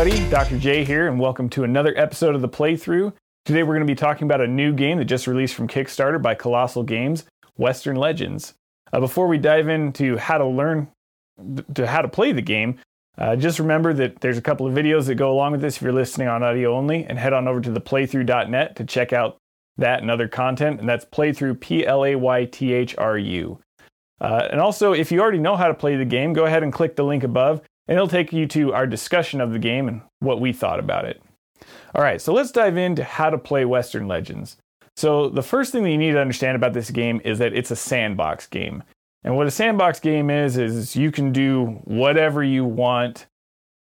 everybody. Dr. J here, and welcome to another episode of the PlayThru. Today we're going to be talking about a new game that just released from Kickstarter by Kolossal Games, Western Legends. Uh, before we dive into how to learn to how to play the game, uh, just remember that there's a couple of videos that go along with this if you're listening on audio only, and head on over to theplaythru.net to check out that and other content, and that's playthrough P L A Y T H R U. Uh, and also, if you already know how to play the game, go ahead and click the link above, and it'll take you to our discussion of the game and what we thought about it. All right, so let's dive into how to play Western Legends. So, the first thing that you need to understand about this game is that it's a sandbox game. And what a sandbox game is, is you can do whatever you want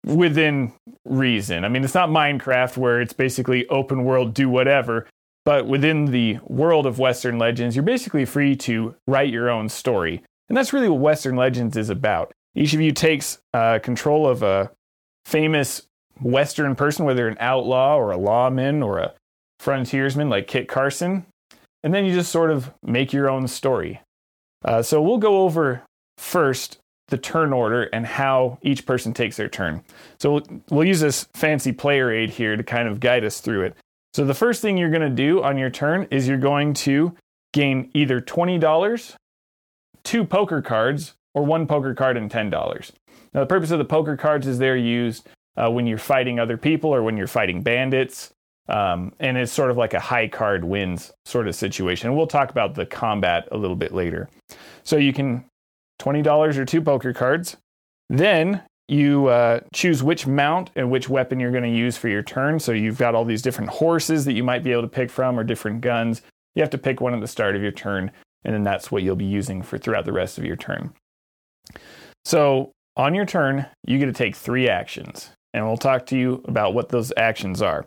within reason. I mean, it's not Minecraft where it's basically open world, do whatever. But within the world of Western Legends, you're basically free to write your own story. And that's really what Western Legends is about. Each of you takes uh, control of a famous Western person, whether an outlaw or a lawman or a frontiersman like Kit Carson, and then you just sort of make your own story. Uh, so we'll go over first the turn order and how each person takes their turn. So we'll, we'll use this fancy player aid here to kind of guide us through it. So the first thing you're going to do on your turn is you're going to gain either $20, two poker cards, or one poker card and $10. Now, the purpose of the poker cards is they're used uh, when you're fighting other people or when you're fighting bandits. Um, and it's sort of like a high card wins sort of situation. We'll talk about the combat a little bit later. So you can $20 or two poker cards. Then you uh, choose which mount and which weapon you're going to use for your turn. So you've got all these different horses that you might be able to pick from or different guns. You have to pick one at the start of your turn, and then that's what you'll be using for throughout the rest of your turn. So on your turn, you get to take three actions, and we'll talk to you about what those actions are.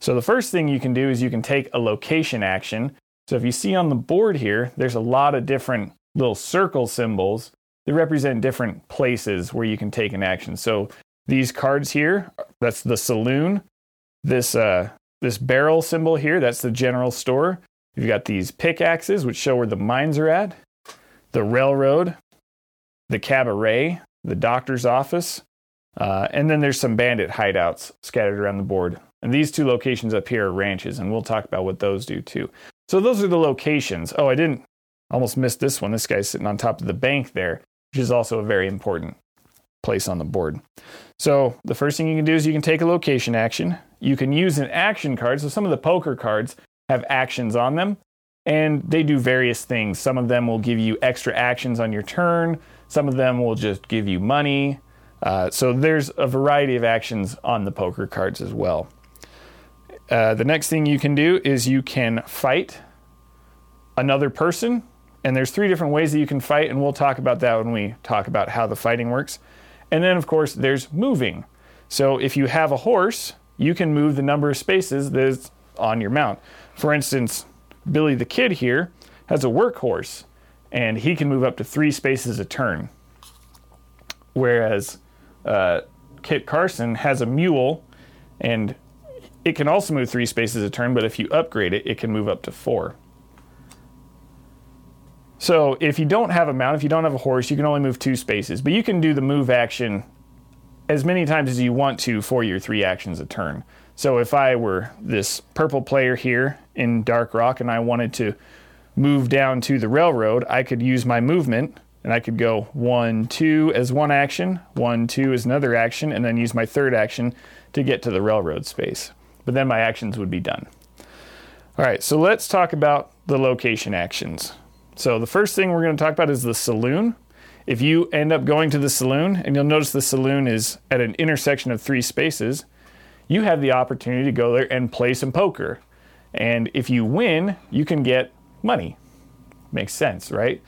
So the first thing you can do is you can take a location action. So if you see on the board here, there's a lot of different little circle symbols that represent different places where you can take an action. So these cards here, that's the saloon. This uh, this barrel symbol here, that's the general store. You've got these pickaxes, which show where the mines are at. The railroad, the cabaret, the doctor's office, uh, and then there's some bandit hideouts scattered around the board. And these two locations up here are ranches, and we'll talk about what those do too. So those are the locations. Oh, I didn't almost missed this one. This guy's sitting on top of the bank there, which is also a very important place on the board. So the first thing you can do is you can take a location action. You can use an action card. So some of the poker cards have actions on them, and they do various things. Some of them will give you extra actions on your turn. Some of them will just give you money. Uh, so there's a variety of actions on the poker cards as well. Uh, the next thing you can do is you can fight another person. And there's three different ways that you can fight, and we'll talk about that when we talk about how the fighting works. And then, of course, there's moving. So if you have a horse, you can move the number of spaces that's on your mount. For instance, Billy the Kid here has a workhorse, and he can move up to three spaces a turn. Whereas uh, Kit Carson has a mule, and it can also move three spaces a turn, but if you upgrade it, it can move up to four. So if you don't have a mount, if you don't have a horse, you can only move two spaces, but you can do the move action as many times as you want to for your three actions a turn. So if I were this purple player here in Dark Rock and I wanted to move down to the railroad, I could use my movement and I could go one, two as one action, one, two as another action, and then use my third action to get to the railroad space. But then my actions would be done. All right, so let's talk about the location actions. So the first thing we're going to talk about is the saloon. If you end up going to the saloon, and you'll notice the saloon is at an intersection of three spaces, you have the opportunity to go there and play some poker. And if you win, you can get money. Makes sense, right?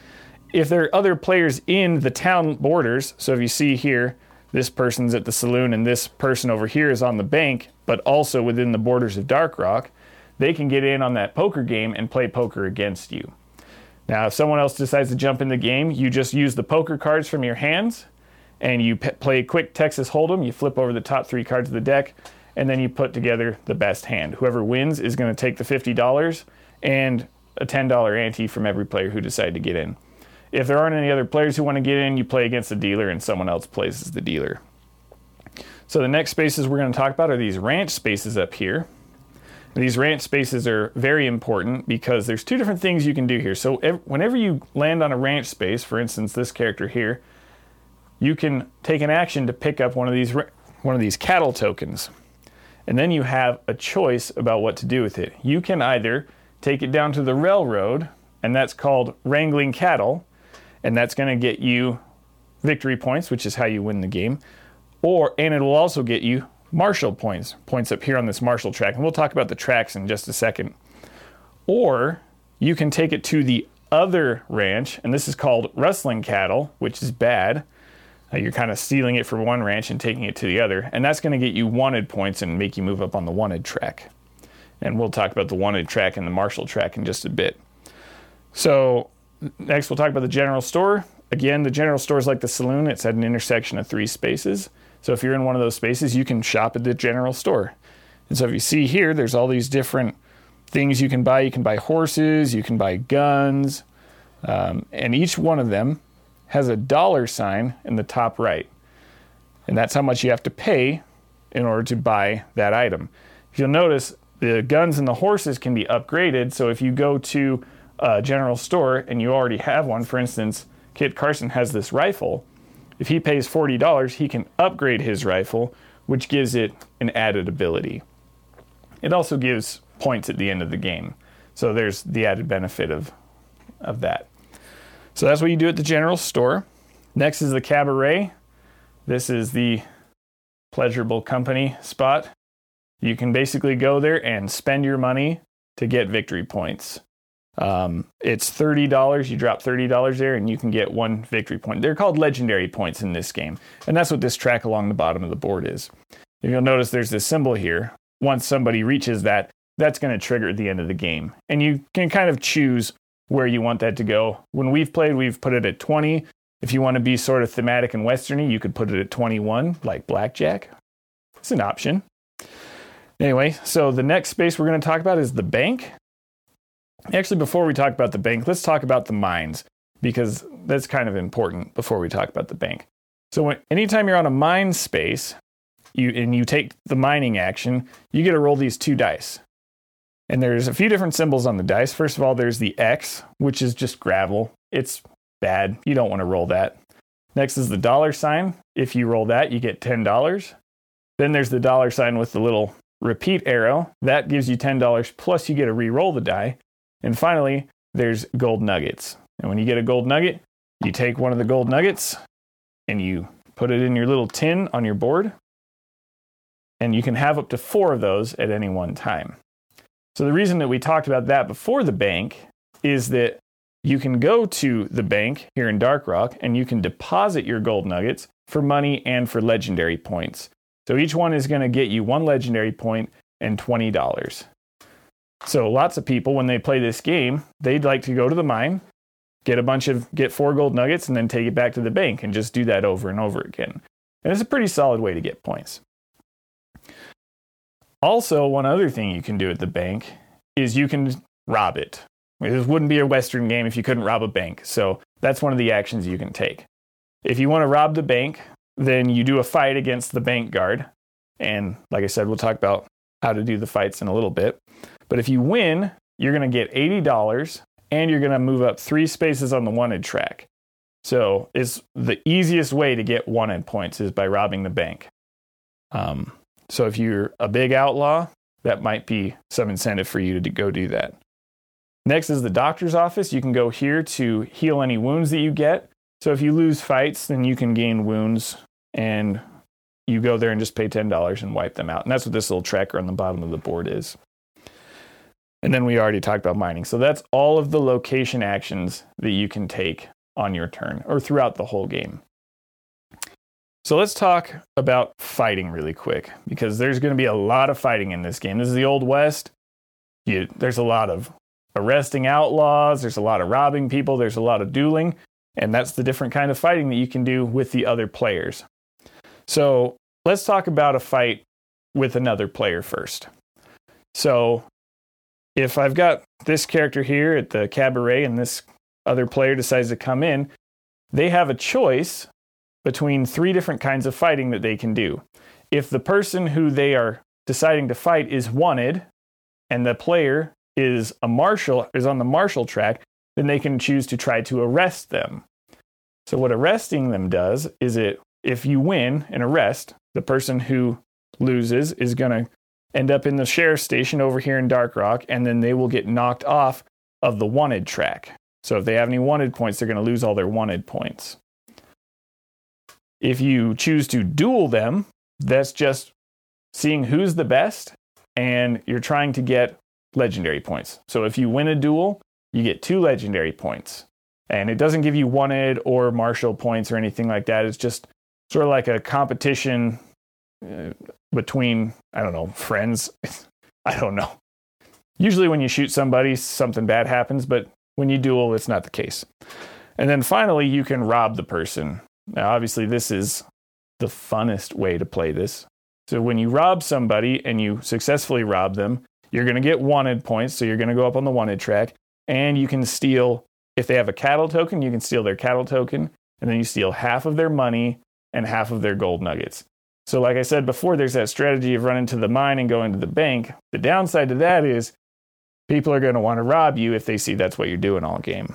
If there are other players in the town borders, so if you see here, this person's at the saloon and this person over here is on the bank, but also within the borders of Dark Rock, they can get in on that poker game and play poker against you. Now, if someone else decides to jump in the game, you just use the poker cards from your hands and you p- play quick Texas Hold'em. You flip over the top three cards of the deck and then you put together the best hand. Whoever wins is going to take the $50 and a $10 ante from every player who decided to get in. If there aren't any other players who want to get in, you play against the dealer and someone else plays as the dealer. So the next spaces we're going to talk about are these ranch spaces up here. These ranch spaces are very important because there's two different things you can do here. So ev- whenever you land on a ranch space, for instance, this character here, you can take an action to pick up one of these one of these cattle tokens. And then you have a choice about what to do with it. You can either take it down to the railroad, and that's called wrangling cattle, and that's going to get you victory points, which is how you win the game. Or and it will also get you marshal points, points up here on this marshal track. And we'll talk about the tracks in just a second. Or you can take it to the other ranch, and this is called rustling cattle, which is bad. Uh, you're kind of stealing it from one ranch and taking it to the other, and that's going to get you wanted points and make you move up on the wanted track. And we'll talk about the wanted track and the marshal track in just a bit. So, next we'll talk about the general store. Again, the general store is like the saloon, it's at an intersection of three spaces. So if you're in one of those spaces, you can shop at the general store. And so if you see here, there's all these different things you can buy. You can buy horses, you can buy guns, um, and each one of them has a dollar sign in the top right. And that's how much you have to pay in order to buy that item. If you'll notice, the guns and the horses can be upgraded. So if you go to a general store and you already have one, for instance, Kit Carson has this rifle, if he pays $40, he can upgrade his rifle, which gives it an added ability. It also gives points at the end of the game. So there's the added benefit of, of that. So that's what you do at the general store. Next is the cabaret. This is the pleasurable company spot. You can basically go there and spend your money to get victory points. Um, it's $30. You drop $30 there and you can get one victory point. They're called legendary points in this game. And that's what this track along the bottom of the board is. If you'll notice, there's this symbol here. Once somebody reaches that, that's going to trigger at the end of the game. And you can kind of choose where you want that to go. When we've played, we've put it at 20. If you want to be sort of thematic and westerny, you could put it at 21, like blackjack. It's an option. Anyway, so the next space we're going to talk about is the bank. Actually, before we talk about the bank, let's talk about the mines because that's kind of important before we talk about the bank. So, when, anytime you're on a mine space, you and you take the mining action, you get to roll these two dice. And there's a few different symbols on the dice. First of all, there's the X, which is just gravel. It's bad. You don't want to roll that. Next is the dollar sign. If you roll that, you get $10. Then there's the dollar sign with the little repeat arrow. That gives you $10 plus you get to re-roll the die. And finally, there's gold nuggets. And when you get a gold nugget, you take one of the gold nuggets and you put it in your little tin on your board. And you can have up to four of those at any one time. So, the reason that we talked about that before the bank is that you can go to the bank here in Dark Rock and you can deposit your gold nuggets for money and for legendary points. So, each one is going to get you one legendary point and $20. So lots of people, when they play this game, they'd like to go to the mine, get a bunch of get four gold nuggets, and then take it back to the bank and just do that over and over again. And it's a pretty solid way to get points. Also, one other thing you can do at the bank is you can rob it. This wouldn't be a Western game if you couldn't rob a bank. So that's one of the actions you can take. If you want to rob the bank, then you do a fight against the bank guard. And like I said, we'll talk about how to do the fights in a little bit. But if you win, you're going to get $80 and you're going to move up three spaces on the wanted track. So it's the easiest way to get wanted points is by robbing the bank. Um, so if you're a big outlaw, that might be some incentive for you to go do that. Next is the doctor's office. You can go here to heal any wounds that you get. So if you lose fights, then you can gain wounds and you go there and just pay $10 and wipe them out. And that's what this little tracker on the bottom of the board is. And then we already talked about mining. So that's all of the location actions that you can take on your turn or throughout the whole game. So let's talk about fighting really quick because there's going to be a lot of fighting in this game. This is the Old West. You, there's a lot of arresting outlaws, there's a lot of robbing people, there's a lot of dueling, and that's the different kind of fighting that you can do with the other players. So let's talk about a fight with another player first. So if I've got this character here at the cabaret and this other player decides to come in, they have a choice between three different kinds of fighting that they can do. if the person who they are deciding to fight is wanted and the player is a marshal is on the marshal track, then they can choose to try to arrest them. So what arresting them does is it if you win an arrest, the person who loses is going to end up in the sheriff's station over here in Dark Rock and then they will get knocked off of the wanted track. So if they have any wanted points, they're going to lose all their wanted points. If you choose to duel them, that's just seeing who's the best and you're trying to get legendary points. So if you win a duel, you get two legendary points. And it doesn't give you wanted or marshal points or anything like that. It's just sort of like a competition uh, between, I don't know, friends. I don't know. Usually, when you shoot somebody, something bad happens, but when you duel, it's not the case. And then finally, you can rob the person. Now, obviously, this is the funnest way to play this. So, when you rob somebody and you successfully rob them, you're going to get wanted points. So, you're going to go up on the wanted track and you can steal, if they have a cattle token, you can steal their cattle token. And then you steal half of their money and half of their gold nuggets. So, like I said before, there's that strategy of running to the mine and going to the bank. The downside to that is people are going to want to rob you if they see that's what you're doing all game.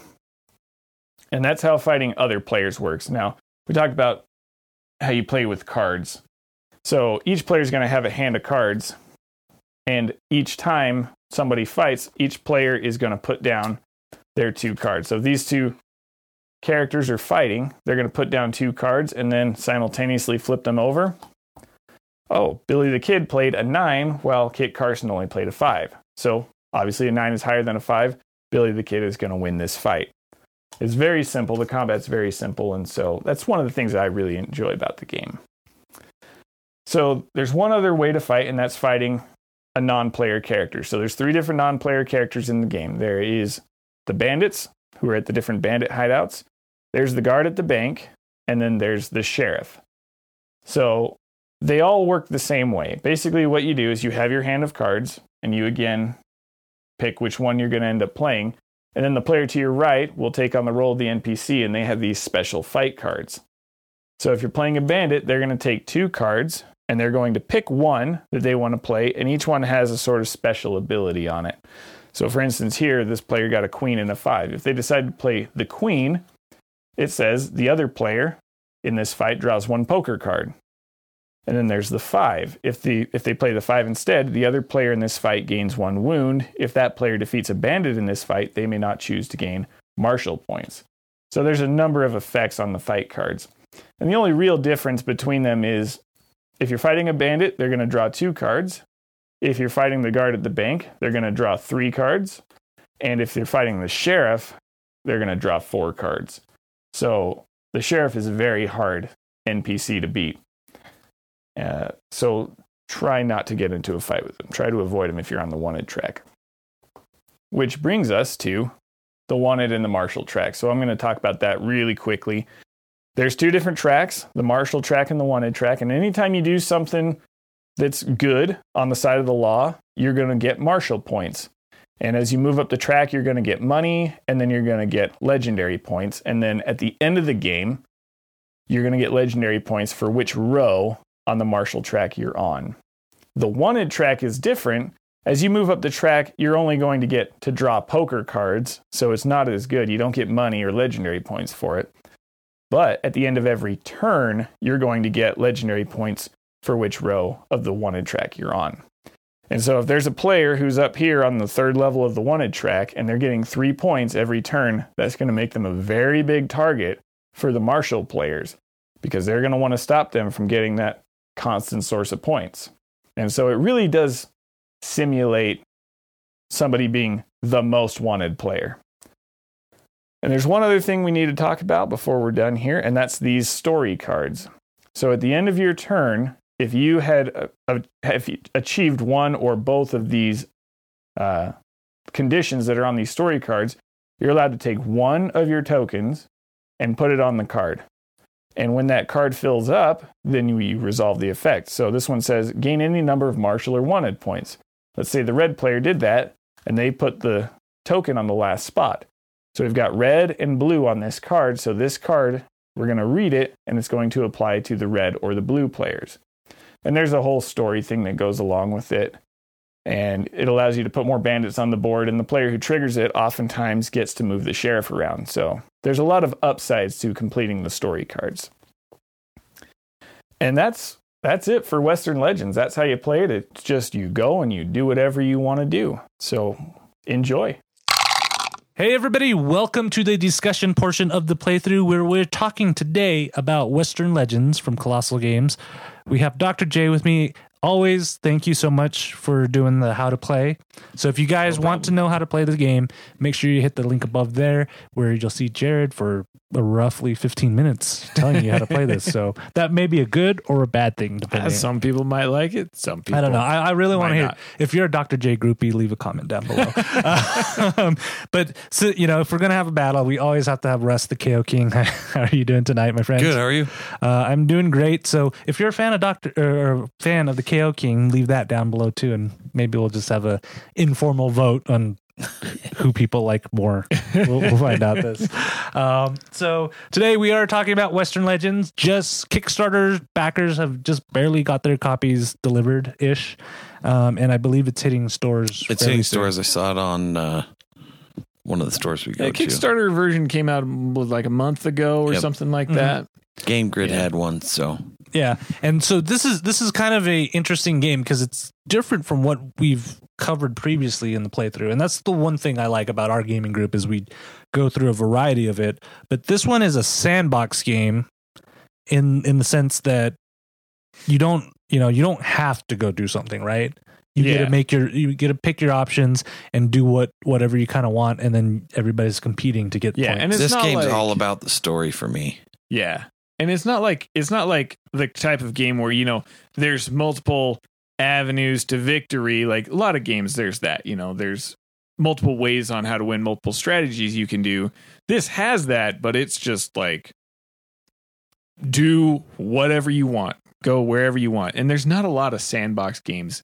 And that's how fighting other players works. Now, we talked about how you play with cards. So each player is going to have a hand of cards, and each time somebody fights, each player is going to put down their two cards. So these two characters are fighting, they're going to put down two cards and then simultaneously flip them over. Oh, Billy the Kid played a nine, while Kit Carson only played a five. So obviously, a nine is higher than a five. Billy the Kid is going to win this fight. It's very simple. The combat's very simple. And so that's one of the things that I really enjoy about the game. So there's one other way to fight, and that's fighting a non-player character. So there's three different non-player characters in the game. There is the bandits, who are at the different bandit hideouts. There's the guard at the bank, and then there's the sheriff. So they all work the same way. Basically, what you do is you have your hand of cards, and you again pick which one you're going to end up playing. And then the player to your right will take on the role of the NPC, and they have these special fight cards. So if you're playing a bandit, they're going to take two cards, and they're going to pick one that they want to play, and each one has a sort of special ability on it. So, for instance, here, this player got a queen and a five. If they decide to play the queen, it says the other player in this fight draws one poker card. And then there's the five. If, the, if they play the five instead, the other player in this fight gains one wound. If that player defeats a bandit in this fight, they may not choose to gain marshal points. So there's a number of effects on the fight cards. And the only real difference between them is if you're fighting a bandit, they're going to draw two cards. If you're fighting the guard at the bank, they're going to draw three cards. And if you're fighting the sheriff, they're going to draw four cards. So the sheriff is a very hard NPC to beat. Uh, so try not to get into a fight with them. Try to avoid them if you're on the wanted track. Which brings us to the wanted and the marshal track. So I'm going to talk about that really quickly. There's two different tracks, the marshal track and the wanted track. And anytime you do something that's good on the side of the law, you're going to get marshal points. And as you move up the track, you're going to get money and then you're going to get legendary points. And then at the end of the game, you're going to get legendary points for which row on the marshal track you're on. The wanted track is different. As you move up the track, you're only going to get to draw poker cards, so it's not as good. You don't get money or legendary points for it. But at the end of every turn, you're going to get legendary points for which row of the wanted track you're on. And so if there's a player who's up here on the third level of the wanted track and they're getting three points every turn, that's going to make them a very big target for the marshal players because they're going to want to stop them from getting that constant source of points. And so it really does simulate somebody being the most wanted player. And there's one other thing we need to talk about before we're done here, and that's these story cards. So at the end of your turn, if you had uh, have achieved one or both of these uh, conditions that are on these story cards, you're allowed to take one of your tokens and put it on the card. And when that card fills up, then we resolve the effect. So this one says gain any number of marshal or wanted points. Let's say the red player did that and they put the token on the last spot. So we've got red and blue on this card. So this card, we're going to read it and it's going to apply to the red or the blue players. And there's a whole story thing that goes along with it. And it allows you to put more bandits on the board, and the player who triggers it oftentimes gets to move the sheriff around. So there's a lot of upsides to completing the story cards. And that's that's it for Western Legends. That's how you play it. It's just you go and you do whatever you want to do. So enjoy. Hey, everybody, welcome to the discussion portion of the PlayThru where we're talking today about Western Legends from Kolossal Games. We have Dr. J with me. Always, thank you so much for doing the how to play. So, if you guys want to know how to play the game, make sure you hit the link above there where you'll see Jared for roughly 15 minutes telling you how to play this. So, that may be a good or a bad thing, depending. Some people might like it. Some people. I don't know. I, I really want to hear. not. If you're a Dr. J groupie, leave a comment down below. um, but so you know, if we're gonna have a battle, we always have to have Russ, the KO King. How are you doing tonight, my friend? Good. How are you? Uh, I'm doing great. So if you're a fan of Doctor or fan of the KO King, leave that down below too, and maybe we'll just have a informal vote on who people like more. We'll, we'll find out this. Um, so today we are talking about Western Legends. Just Kickstarter backers have just barely got their copies delivered ish, um, and I believe it's hitting stores. It's fairly hitting soon. stores. I saw it on uh, one of the stores we go The to. Kickstarter version came out like a month ago or Yep. something like Mhm. that. Game Grid had one, so Yeah, and so this is this is kind of a interesting game because it's different from what we've covered previously in the PlayThru, and that's the one thing I like about our gaming group is we go through a variety of it. But this one is a sandbox game in in the sense that you don't you know you don't have to go do something right. You get to make your you get to pick your options and do what whatever you kind of want, and then everybody's competing to get Yeah, points. and it's this not game's like- all about the story for me. Yeah. And it's not like it's not like the type of game where, you know, there's multiple avenues to victory. Like a lot of games there's that, you know, there's multiple ways on how to win, multiple strategies you can do. This has that, but it's just like do whatever you want. Go wherever you want. And there's not a lot of sandbox games,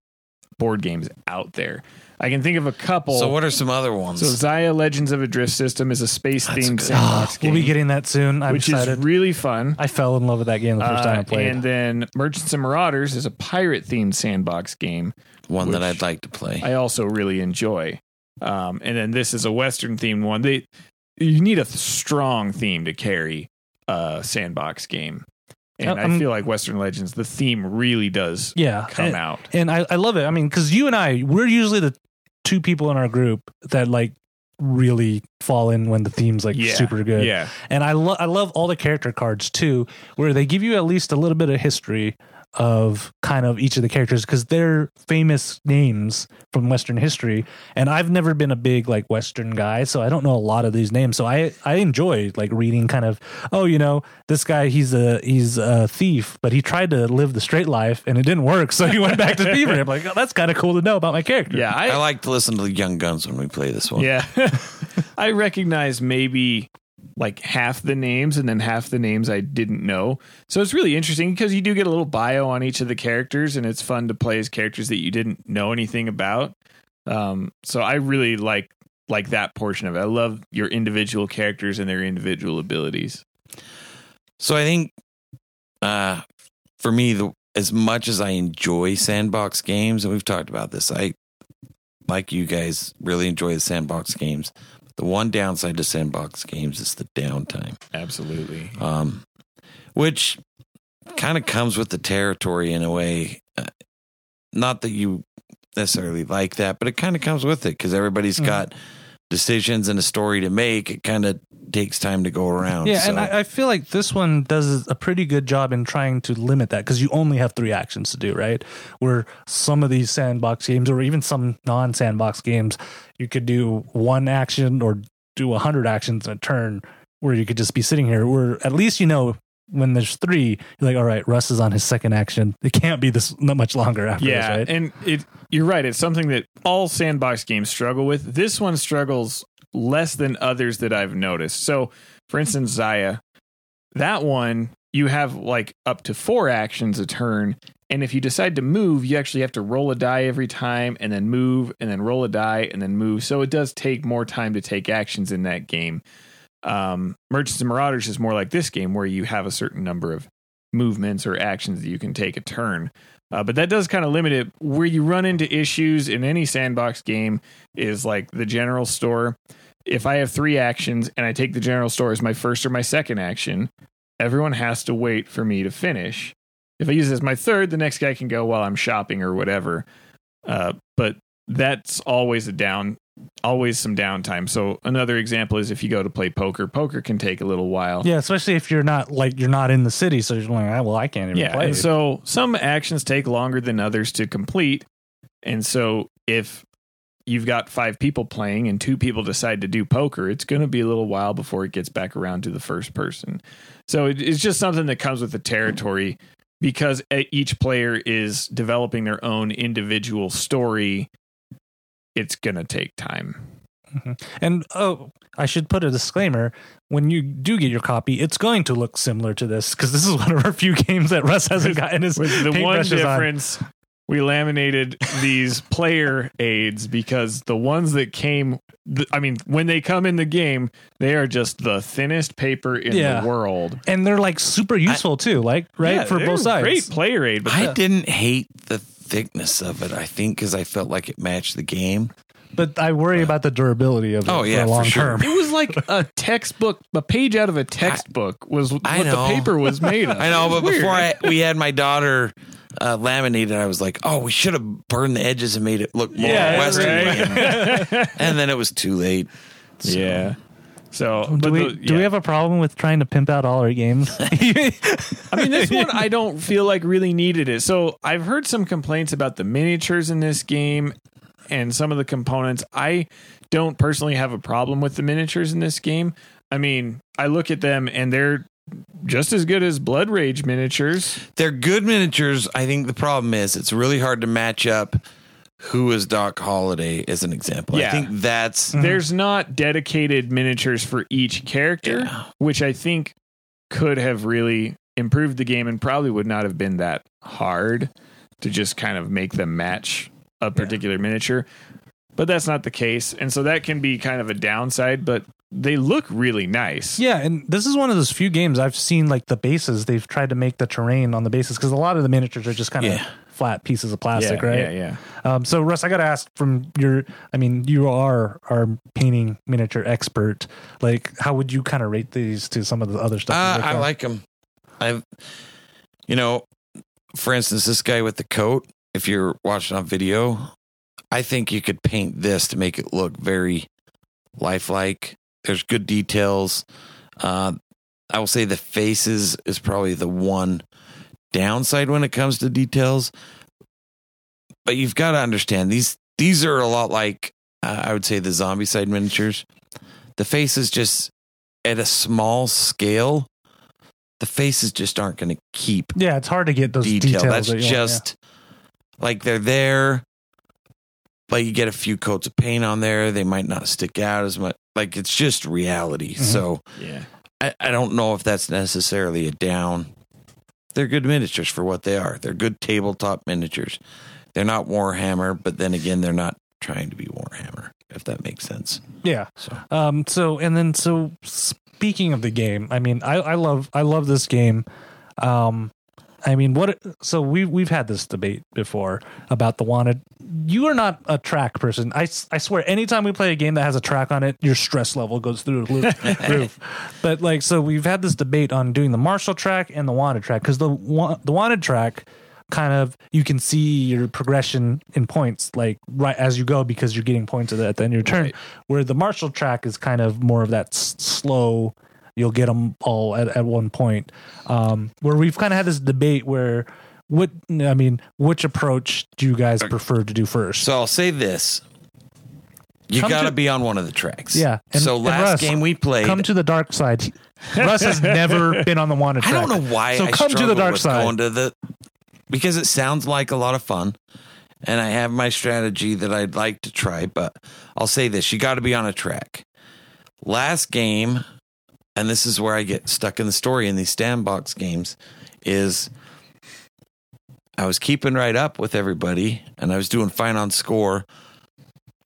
board games out there. I can think of a couple. So what are some other ones? So Xia Legends of a Drift System is a space themed sandbox game. we'll be getting that soon. I'm which excited. is really fun. I fell in love with that game the first time I Uh, played. And then Merchants and Marauders is a pirate themed sandbox game. one that I'd like to play. I also really enjoy. Um, and then this is a Western themed one. They you need a strong theme to carry a sandbox game. And Uh, I feel like Western Legends, the theme really does yeah, come and, out. and I, I love it. I mean, because you and I, we're usually the two people in our group that like really fall in when the theme's like Yeah, super good. Yeah. And I love I love all the character cards too, where they give you at least a little bit of history of kind of each of the characters because they're famous names from Western history. And I've never been a big like Western guy, so I don't know a lot of these names. So I I enjoy like reading kind of oh you know this guy he's a he's a thief, but he tried to live the straight life and it didn't work, so he went back to thievery. I'm like oh, that's kind of cool to know about my character. Yeah. I I, like to listen to the Young Guns when we play this one. yeah. I recognize maybe like half the names and then half the names I didn't know. So it's really interesting because you do get a little bio on each of the characters and it's fun to play as characters that you didn't know anything about. Um, so I really like like that portion of it. I love your individual characters and their individual abilities. So I think uh, for me, the as much as I enjoy sandbox games, and we've talked about this, I like you guys really enjoy the sandbox games. The one downside to sandbox games is the downtime. Absolutely. um, which kind of comes with the territory in a way. Uh, not that you necessarily like that, but it kind of comes with it because everybody's Mhm. got decisions and a story to make. It kind of takes time to go around. Yeah, so. and I, I feel like this one does a pretty good job in trying to limit that because you only have three actions to do, right? Where some of these sandbox games, or even some non-sandbox games, you could do one action or do a hundred actions in a turn, where you could just be sitting here. Where at least you know when there's three, you're like, all right, Russ is on his second action. It can't be this not much longer after yeah, this, right? and it you're right. It's something that all sandbox games struggle with. This one struggles less than others that I've noticed. So, for instance, Xia, that one you have like up to four actions a turn, and if you decide to move, you actually have to roll a die every time, and then move, and then roll a die, and then move. So it does take more time to take actions in that game. Um, Merchants and Marauders is more like this game where you have a certain number of movements or actions that you can take a turn. Uh, but that does kind of limit it. Where you run into issues in any sandbox game is like the general store. If I have three actions and I take the general store as my first or my second action, everyone has to wait for me to finish. If I use it as my third, the next guy can go while I'm shopping or whatever. Uh, but that's always a down, always some downtime. So another example is if you go to play poker, poker can take a little while. Yeah, especially if you're not like you're not in the city, so you're like, "Ah, well, I can't even Yeah, play. and so some actions take longer than others to complete, and so if you've got five people playing and two people decide to do poker, it's going to be a little while before it gets back around to the first person. So it, it's just something that comes with the territory because each player is developing their own individual story. It's going to take time. Mm-hmm. And oh, I should put a disclaimer: when you do get your copy, it's going to look similar to this because this is one of our few games that Russ hasn't gotten his With the one paintbrushes on. difference, we laminated these player aids because the ones that came, th- I mean, when they come in the game, they are just the thinnest paper in Yeah. the world. and they're like super useful too, like right Yeah, for both sides. Great player aid, but I didn't hate the thickness of it. I think because I felt like it matched the game. But I worry about the durability of it Oh, yeah, for for long sure. term. it was like a textbook, a page out of a textbook was what I the know. paper was made of. I know, It was but before. I, we had my daughter uh, laminated, I was like, "Oh, we should have burned the edges and made it look more yeah, Western." right. And then it was too late. So- yeah. So, Do we the- do we have a problem with trying to pimp out all our games? I mean, this one I don't feel like really needed it. So I've heard some complaints about the miniatures in this game and some of the components. I don't personally have a problem with the miniatures in this game. I mean, I look at them and they're just as good as Blood Rage miniatures. They're good miniatures. I think the problem is it's really hard to match up who is Doc Holliday as an example. Yeah. I think that's mhm. There's not dedicated miniatures for each character, Yeah. which I think could have really improved the game and probably would not have been that hard to just kind of make them match a particular miniature. But that's not the case. And so that can be kind of a downside, but they look really nice. yeah, and this is one of those few games I've seen like the bases. They've tried to make the terrain on the bases because a lot of the miniatures are just kind of Yeah. Flat pieces of plastic, yeah, right? Yeah, yeah. Um, so Russ, I got to ask from your, I mean, you are our painting miniature expert. Like, how would you kind of rate these to some of the other stuff? Uh, I done? like them. I've, you know, for instance, this guy with the coat. If you're watching on video, I think you could paint this to make it look very lifelike. There's good details. Uh, I will say the faces is probably the one downside when it comes to details. But you've got to understand these. These are a lot like uh, I would say the Zombicide miniatures. The faces just at a small scale the faces just aren't going to keep Yeah, it's hard to get those detail. details. That's that you want, just like they're there, but you get a few coats of paint on there. They might not stick out as much. Like it's just reality. Mm-hmm. So Yeah. I, I don't know if that's necessarily a down. They're good miniatures for what they are. They're good tabletop miniatures. They're not Warhammer, but then again, they're not trying to be Warhammer, if that makes sense. yeah. So Um. So and then so speaking of the game, I mean, I I love I love this game. Um. I mean, what? So we we've had this debate before about the wanted. You are not a track person. I, I swear, anytime we play a game that has a track on it, your stress level goes through the roof. roof. But like, so we've had this debate on doing the marshal track and the wanted track because the the wanted track kind of you can see your progression in points like right as you go because you're getting points at the, at the end of your turn. Right. Where the marshal track is kind of more of that s- slow. You'll get them all at, at one point. Um, where we've kind of had this debate where what I mean, which approach do you guys prefer to do first? So I'll say this. You got to be on one of the tracks. Yeah, and- so and last Russ, game we played, come to the dark side. Russ has never been on the wanted I don't know why. So I come to the dark side. Going to the because it sounds like a lot of fun, and I have my strategy that I'd like to try. But I'll say this: you got to be on a track. Last game, and this is where I get stuck in the story in these sandbox games, is I was keeping right up with everybody, and I was doing fine on score.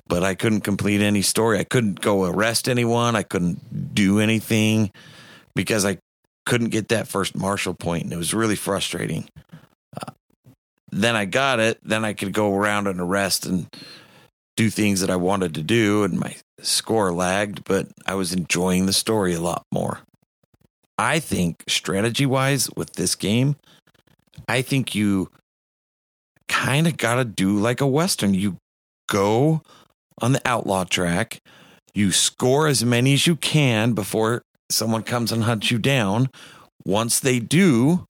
But I couldn't complete any story. I couldn't go arrest anyone. I couldn't do anything because I couldn't get that first marshal point, and it was really frustrating. Uh, then I got it. Then I could go around and arrest and do things that I wanted to do, and my score lagged, but I was enjoying the story a lot more. I think strategy wise with this game, I think you kind of got to do like a Western. You go on the outlaw track, you score as many as you can before someone comes and hunts you down. Once they do,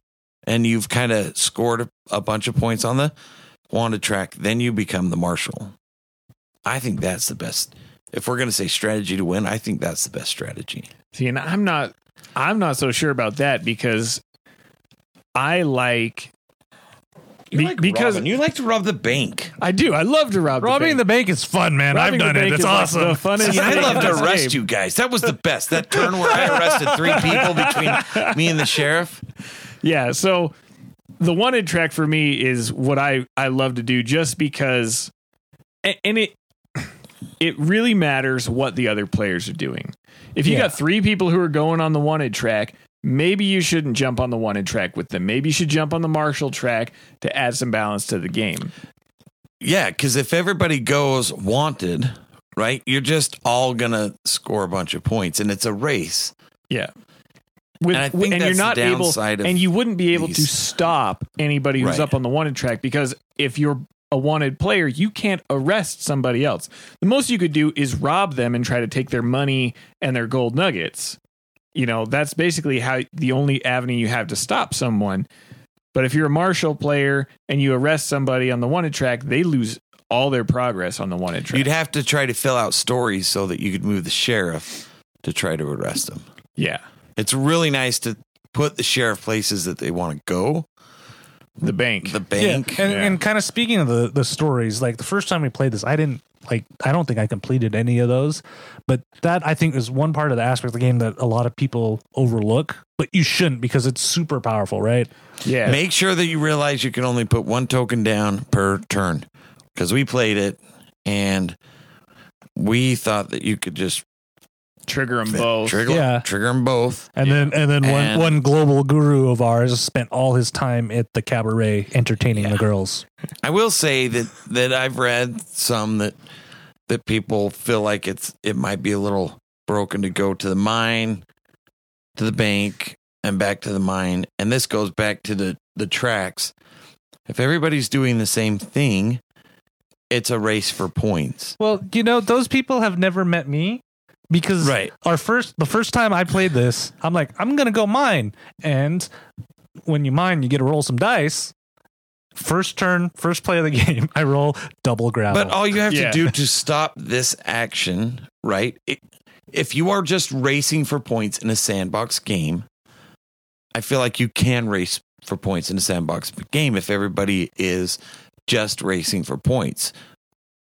and you've kind of scored a, bunch of points on the wanted track, then you become the marshal. I think that's the best. If we're going to say strategy to win, I think that's the best strategy. See, and I'm not I'm not so sure about that because I like You Be- like because- robbing. you like to rob the bank. I do. I love to rob Robbing the the bank. bank is fun, man. Robbing I've done the it. bank It's is like awesome. the funnest See, I'd love to arrest game. you guys. That was the best. That turn where I arrested three people between me and the sheriff. Yeah, so the wanted track for me is what I I love to do just because a- and it it really matters what the other players are doing. If you Yeah. got 3 people who are going on the wanted track, maybe you shouldn't jump on the wanted track with them. Maybe you should jump on the marshal track to add some balance to the game. Yeah, because if everybody goes wanted, right, you're just all gonna score a bunch of points, and it's a race. Yeah. With, And I think and you're not able, and you wouldn't be able to stop anybody who's Right. up on the wanted track because if you're a wanted player, you can't arrest somebody else. The most you could do is rob them and try to take their money and their gold nuggets. You know, that's basically how the only avenue you have to stop someone. But if you're a marshal player and you arrest somebody on the wanted track, they lose all their progress on the wanted track. You'd have to try to fill out stories so that you could move the sheriff to try to arrest them. yeah. It's really nice to put the sheriff places that they want to go. The bank. The bank. Yeah, and, Yeah. and kind of speaking of the the stories, like the first time we played this, I didn't like. I don't think I completed any of those, but that I think is one part of the aspect of the game that a lot of people overlook. But you shouldn't because it's super powerful, right? yeah. Make sure that you realize you can only put one token down per turn because we played it and we thought that you could just Trigger them both. trigger, Yeah. trigger them both. And then and then one And- one global guru of ours spent all his time at the cabaret entertaining the girls. I will say that that I've read some that that people feel like it's it might be a little broken to go to the mine, to the bank, and back to the mine. And this goes back to the the tracks. If everybody's doing the same thing, it's a race for points. Well, you know, those people have never met me because Right. our first the first time I played this, I'm like, I'm gonna go mine. And when you mine, you get to roll some dice. First turn, first play of the game, I roll double gravel. But all you have Yeah. to do to stop this action, right? It, if you are just racing for points in a sandbox game, I feel like you can race for points in a sandbox game if everybody is just racing for points.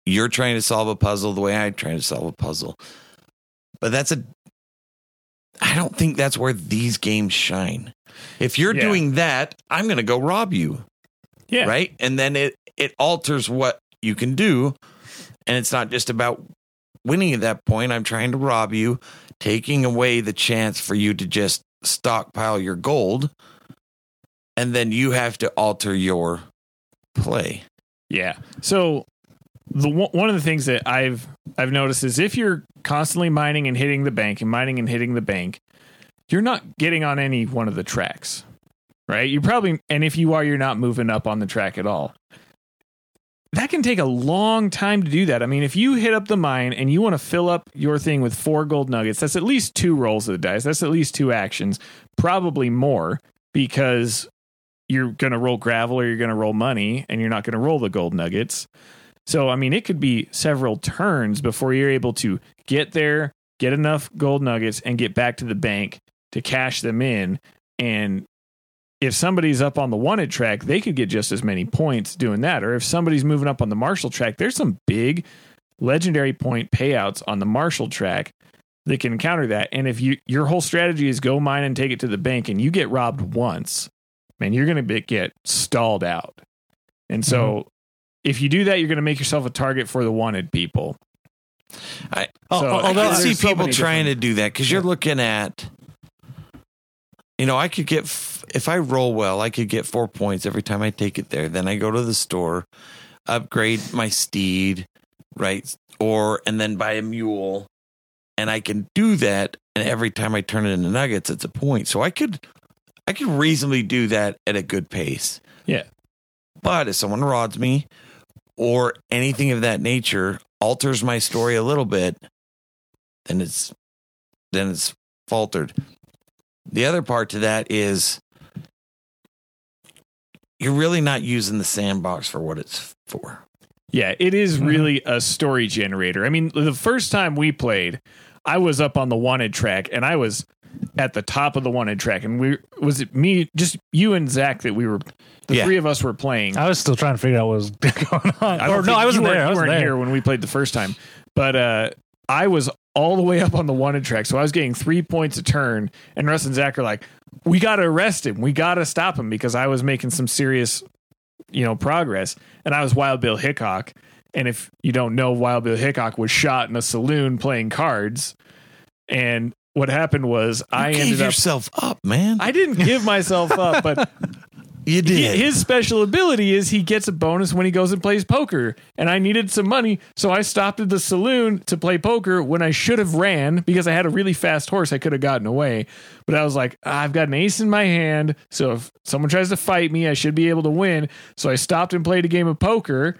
You're trying to solve a puzzle the way I'm trying to solve a puzzle. But that's a I don't think that's where these games shine. If you're Yeah. doing that, I'm going to go rob you Yeah. right? And then it it alters what you can do, and it's not just about winning at that point. I'm trying to rob you, taking away the chance for you to just stockpile your gold, and then you have to alter your play. Yeah. So the one of the things that I've I've noticed is if you're constantly mining and hitting the bank and mining and hitting the bank, you're not getting on any one of the tracks. Right? You probably and if you are you're not moving up on the track at all. That can take a long time to do that. I mean, if you hit up the mine and you want to fill up your thing with four gold nuggets, that's at least two rolls of the dice. That's at least two actions, probably more because you're going to roll gravel or you're going to roll money and you're not going to roll the gold nuggets. So, I mean, it could be several turns before you're able to get there, get enough gold nuggets, and get back to the bank to cash them in. And if somebody's up on the wanted track, they could get just as many points doing that. Or if somebody's moving up on the marshal track, there's some big legendary point payouts on the marshal track that can counter that. And if you your whole strategy is go mine and take it to the bank, and you get robbed once, man, you're going to get stalled out. And so, mm-hmm. If you do that, you're going to make yourself a target for the wanted people. I, So, oh, I can see there's so people trying different- to do that because you're looking at, you know, I could get f- if I roll well, I could get four points every time I take it there. Then I go to the store, upgrade my steed, right? Or and then buy a mule, and I can do that. And every time I turn it into nuggets, it's a point. So I could, I could reasonably do that at a good pace. Yeah. But if someone rods me, or anything of that nature alters my story a little bit, then it's then it's faltered. The other part to that is you're really not using the sandbox for what it's for. Yeah, it is mm-hmm. really a story generator. I mean, the first time we played, I was up on the wanted track and I was at the top of the wanted track and we was it me just you and Zach that we were the Yeah. three of us were playing. I was still trying to figure out what was going on. I or no, I wasn't you there. weren't- I wasn't weren't there. here when we played the first time, but uh, I was all the way up on the wanted track, so I was getting three points a turn. And Russ and Zach are like, "We got to arrest him. We got to stop him," because I was making some serious, you know, progress. And I was Wild Bill Hickok. And if you don't know, Wild Bill Hickok was shot in a saloon playing cards. And what happened was You I gave ended up. yourself up, man. I didn't give myself up, but you he- did. his special ability is he gets a bonus when he goes and plays poker. And I needed some money, so I stopped at the saloon to play poker when I should have ran because I had a really fast horse. I could have gotten away. But I was like, I've got an ace in my hand, so if someone tries to fight me, I should be able to win. So I stopped and played a game of poker,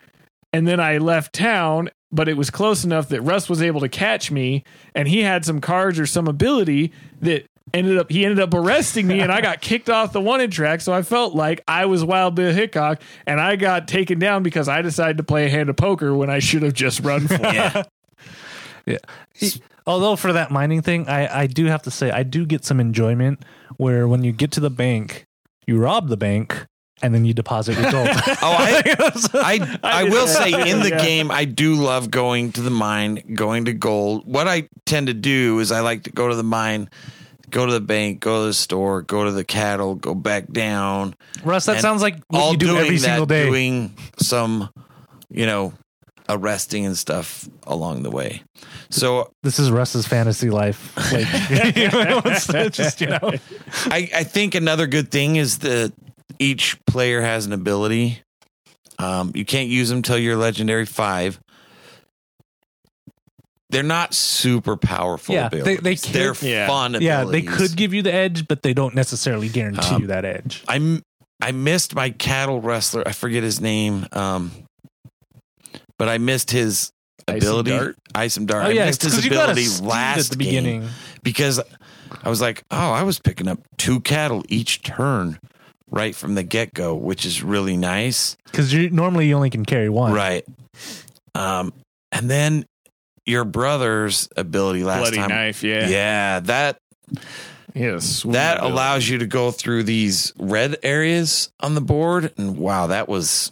and then I left town. But it was close enough that Russ was able to catch me, and he had some cards or some ability that ended up he ended up arresting me and I got kicked off the wanted track so I felt like I was Wild Bill Hickok and I got taken down because I decided to play a hand of poker when I should have just run for it. yeah. Although for that mining thing, I, I do have to say I do get some enjoyment where when you get to the bank, you rob the bank and then you deposit your gold. Oh, I, I, I will say in the Yeah. game, I do love going to the mine, going to gold. What I tend to do is I like to go to the mine, go to the bank, go to the store, go to the cattle, go back down. Russ, that sounds like what all you do doing every that, single day. doing some, you know, arresting and stuff along the way. So this is Russ's fantasy life. Like, just, you know, I, I think another good thing is that each player has an ability. Um, you can't use them until you're legendary five. They're not super powerful Yeah, they- abilities. they They, are could- Yeah. fun yeah, they could give you the edge, but they don't necessarily guarantee Um, you that edge. I'm I missed my cattle rustler. I forget his name. Um, but I missed his Isom ability. Dart? Isom Dart. Oh I yeah, missed his because you got a ability last at the game beginning. because I was like, oh, I was picking up two cattle each turn right from the get go, which is really nice. Because you normally you only can carry one. Right. Um, and then your brother's ability last Bloody time. knife, yeah. Yeah, that Yes. that allows you to go through these red areas on the board, and wow, that was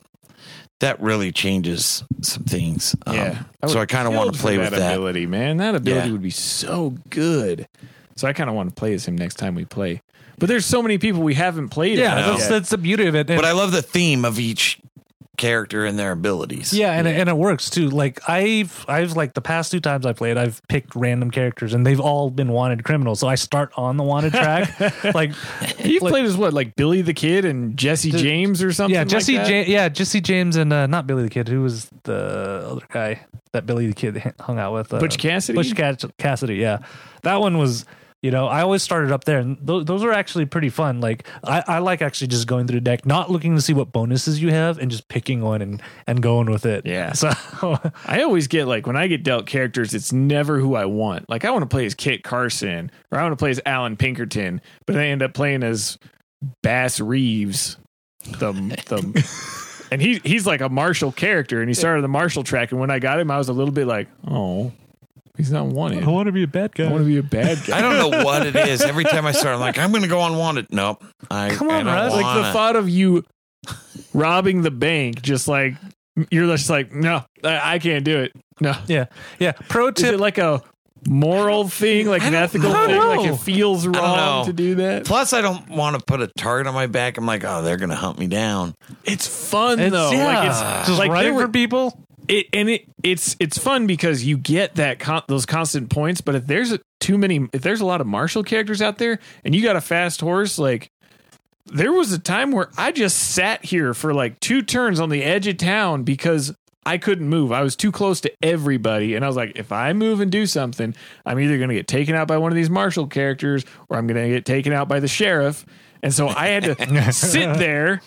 that really changes some things. Um, Yeah. so I kind of want to play with that. ability, man. That ability Yeah. would be so good. So I kind of want to play as him next time we play. But there's so many people we haven't played. Yeah, as that's, yet. that's the beauty of it. And- But I love the theme of each character and their abilities. Yeah, and It, and it works too. Like I've I've like the past two times I played, I've picked random characters and they've all been wanted criminals. So I start on the wanted track. like You've like- played as what, like Billy the Kid and Jesse The- James or something? yeah, like Jesse that? James, yeah, Jesse James and uh, not Billy the Kid. Who was the other guy that Billy the Kid hung out with? Uh, Butch Cassidy? Butch Cass- Cassidy. Yeah, that one was. You know, I always started up there, and th- those are actually pretty fun. Like, I, I like actually just going through the deck, not looking to see what bonuses you have, and just picking one and and going with it. Yeah. So I always get like when I get dealt characters, it's never who I want. Like I want to play as Kit Carson or I want to play as Allan Pinkerton, but I end up playing as Bass Reeves, the the, and he he's like a marshal character, and he started the marshal track. And when I got him, I was a little bit like, oh, he's not wanted. I want to be a bad guy. I want to be a bad guy. I don't know what it is. Every time I start, I'm like, I'm going to go unwanted. Nope. I, Come I on, don't Russ. like the wanna. thought of you robbing the bank, just like you're just like, no, I, I can't do it. No, Yeah, yeah. Pro is tip: it like a moral thing, like an ethical thing, don't like it feels wrong to do that? Plus, I don't want to put a target on my back. I'm like, oh, they're going to hunt me down. It's fun It's, though. yeah, Like it's just like right there for people. It, and it it's it's fun because you get that con- those constant points. But if there's a, too many, if there's a lot of marshal characters out there, and you got a fast horse, like there was a time where I just sat here for like two turns on the edge of town because I couldn't move. I was too close to everybody. And I was like, if I move and do something, I'm either going to get taken out by one of these marshal characters or I'm going to get taken out by the sheriff. And so I had to sit there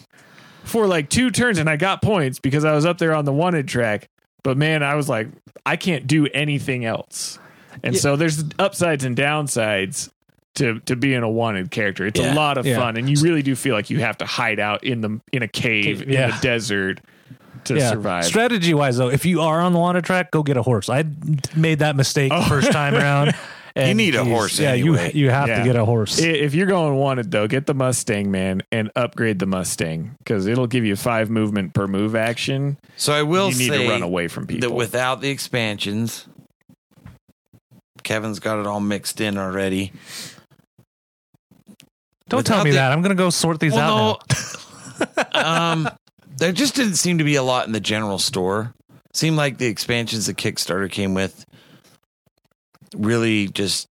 for like two turns and I got points because I was up there on the wanted track. But man, I was like, I can't do anything else. And so there's upsides and downsides to to being a wanted character. It's Yeah. a lot of Yeah. fun, and you really do feel like you have to hide out in the in a cave in Yeah. the desert to yeah. survive. Strategy wise, though, if you are on the wanted track, go get a horse. I made that mistake the oh. first time around. and You need a horse Yeah, anyway. you you have Yeah. to get a horse. If you're going wanted though, get the Mustang, man, and upgrade the Mustang because it'll give you five movement per move action. So I will you need say to run away from people. that without the expansions, Kevin's got it all mixed in already. Don't tell me the- that. I'm gonna go sort these Well, out. no. um, there just didn't seem to be a lot in the general store. Seemed like the expansions the Kickstarter came with really just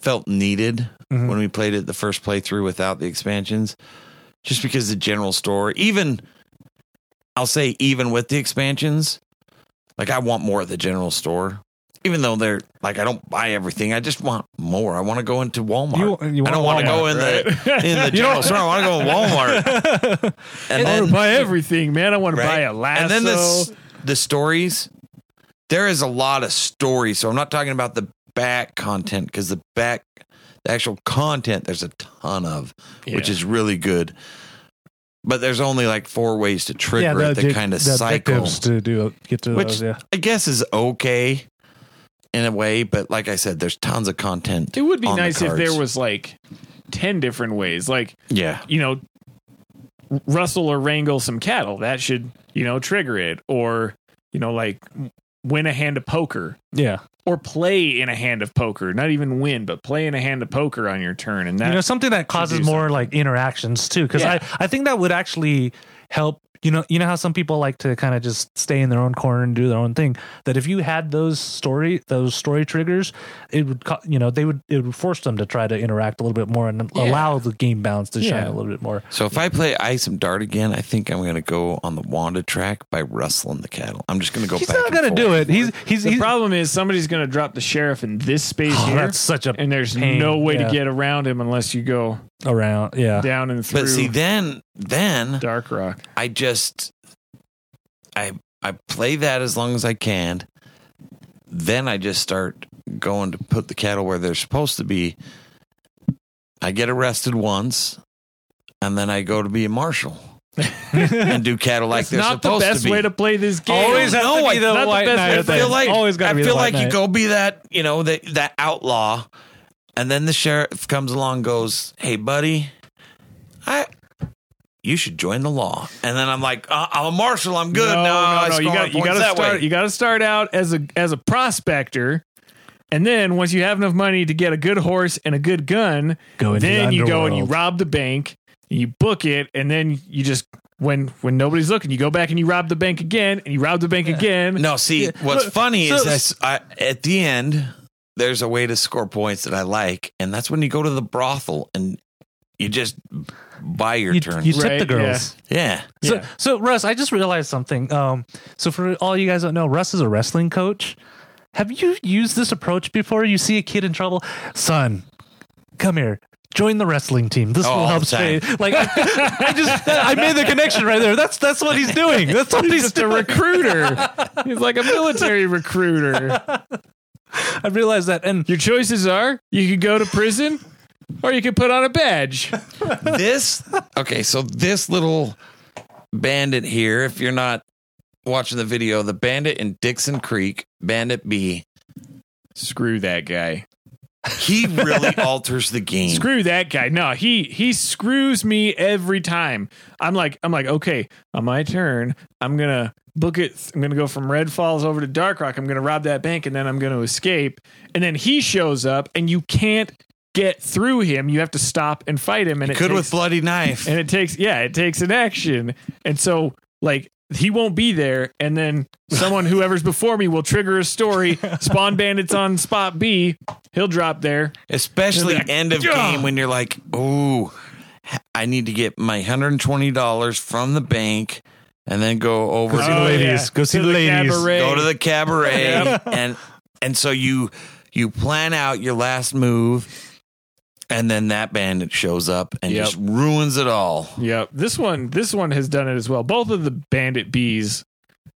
felt needed Mhm. when we played it the first playthrough without the expansions. Just because the general store, even I'll say, even with the expansions, like I want more at the general store. Even though they're like I don't buy everything, I just want more. I want to go into Walmart. You- you I don't want to go in the in the general store. I want to go in Walmart. And I want to buy everything, man. I want to buy a lasso. and then the the stories. There is a lot of story. so I'm not talking about the back content because the back, the actual content, there's a ton of, which is really good. But there's only like four ways to trigger yeah, it the, that kind of the cycle, to do get to which those. Yeah, I guess is okay in a way. But like I said, there's tons of content. it would be on the nice if there was like ten different ways. Like yeah, you know, rustle or wrangle some cattle. That should you know trigger it, or you know, like win a hand of poker. yeah. or play in a hand of poker, not even win, but play in a hand of poker on your turn, and that you know something that causes more like interactions too because Yeah. i i think that would actually help you know you know how some people like to kind of just stay in their own corner and do their own thing that if you had those story those story triggers it would you know they would it would force them to try to interact a little bit more and allow the game balance to shine Yeah. a little bit more So if I play Isom Dart again, I think I'm going to go on the wanted track by rustling the cattle. I'm just going to go back. he's back. not gonna do forth. it he's he's, the he's problem is somebody's going to drop the sheriff in this space oh, here, that's such a and there's pain. no way Yeah. to get around him unless you go around yeah down and through But see, then then Dark Rock. I just I I play that as long as I can. Then I just start going to put the cattle where they're supposed to be. I get arrested once, and then I go to be a marshal and do cattle like That's they're not the supposed best to be. way to play this game. always have No, to I- be the not the white best knight way I to thing. feel like always I to be the feel white like you go be that you know that that outlaw, and then the sheriff comes along, and goes, "Hey, buddy, I." You should join the law, and then I'm like, uh, "I'm a marshal. I'm good no, now. I no, no. You got you got to start. way." You got to start out as a as a prospector, and then once you have enough money to get a good horse and a good gun, Go then the you go and you rob the bank, and you book it, and then you just when when nobody's looking, you go back and you rob the bank again, and you rob the bank again. No, see, what's Look, funny so- is this, I, at the end, there's a way to score points that I like, and that's when you go to the brothel and you just buy your you, turn. you tip Right, the girls yeah. So, Yeah. so Russ, I just realized something. Um, so for all you guys that know, Russ is a wrestling coach. Have you used this approach before? You see a kid in trouble, son, come here. Join the wrestling team. This Oh, will help the time. stay. Like I, I just, I made the connection right there. That's that's what he's doing. That's what he's, He's just a recruiter. He's like a military recruiter. I realized that, and Your choices are you could go to prison or you could put on a badge. this okay so this little bandit here if you're not watching the video the bandit in dixon creek bandit b Screw that guy. he really alters the game Screw that guy. No, he he screws me every time. I'm like I'm like okay, on my turn, I'm gonna book it. I'm gonna go from Red Falls over to Dark Rock. I'm gonna rob that bank and then I'm gonna escape. And then he shows up and you can't get through him. You have to stop and fight him. And it could takes, with bloody knife and it takes yeah, it takes an action. And so like he won't be there, and then someone whoever's before me will trigger a story, spawn bandits on spot B. He'll drop there. Especially Like, end of "Yeah." game when you're like, oh, I need to get my $120 from the bank and then go over Go see to the Oh, ladies. yeah. Go see To the ladies. cabaret. go to the cabaret Yep. and and so you you plan out your last move and then that bandit shows up and Yep. just ruins it all. Yep. This one this one has done it as well. Both of the bandit bees,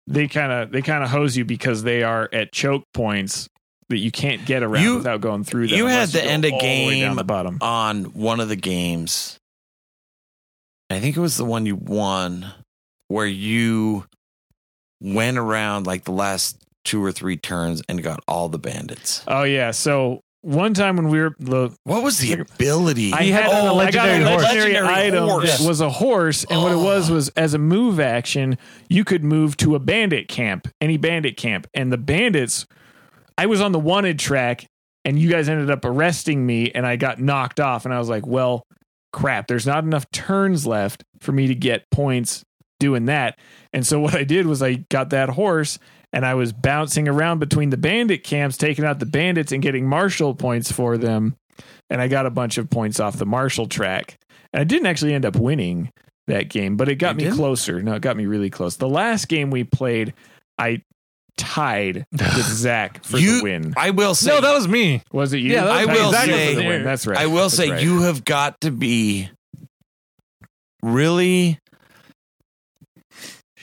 they kind of they kind of hose you because they are at choke points that you can't get around You- without going through them. you had the go end of all the game the bottom. On one of the games, I think it was the one you won where you went around like the last two or three turns and got all the bandits. Oh yeah. So one time when we were the What was the ability? I had had a I a legendary horse. legendary Legendary item horse. was a horse, and what it was was as a move action, you could move to a bandit camp, any bandit camp, and the bandits. I was on the wanted track, and you guys ended up arresting me, and I got knocked off, and I was like, well, crap. There's not enough turns left for me to get points doing that, and so what I did was I got that horse. And I was bouncing around between the bandit camps, taking out the bandits and getting marshal points for them and I got a bunch of points off the marshal track. And I didn't actually end up winning that game, but it got You me didn't? closer. No, it got me really close. The last game we played, I tied with Zach for You- the win. I will say No, that was me. Was it you? Yeah, that I will Zach say- for the win. That's right. I will That's say right. you have got to be really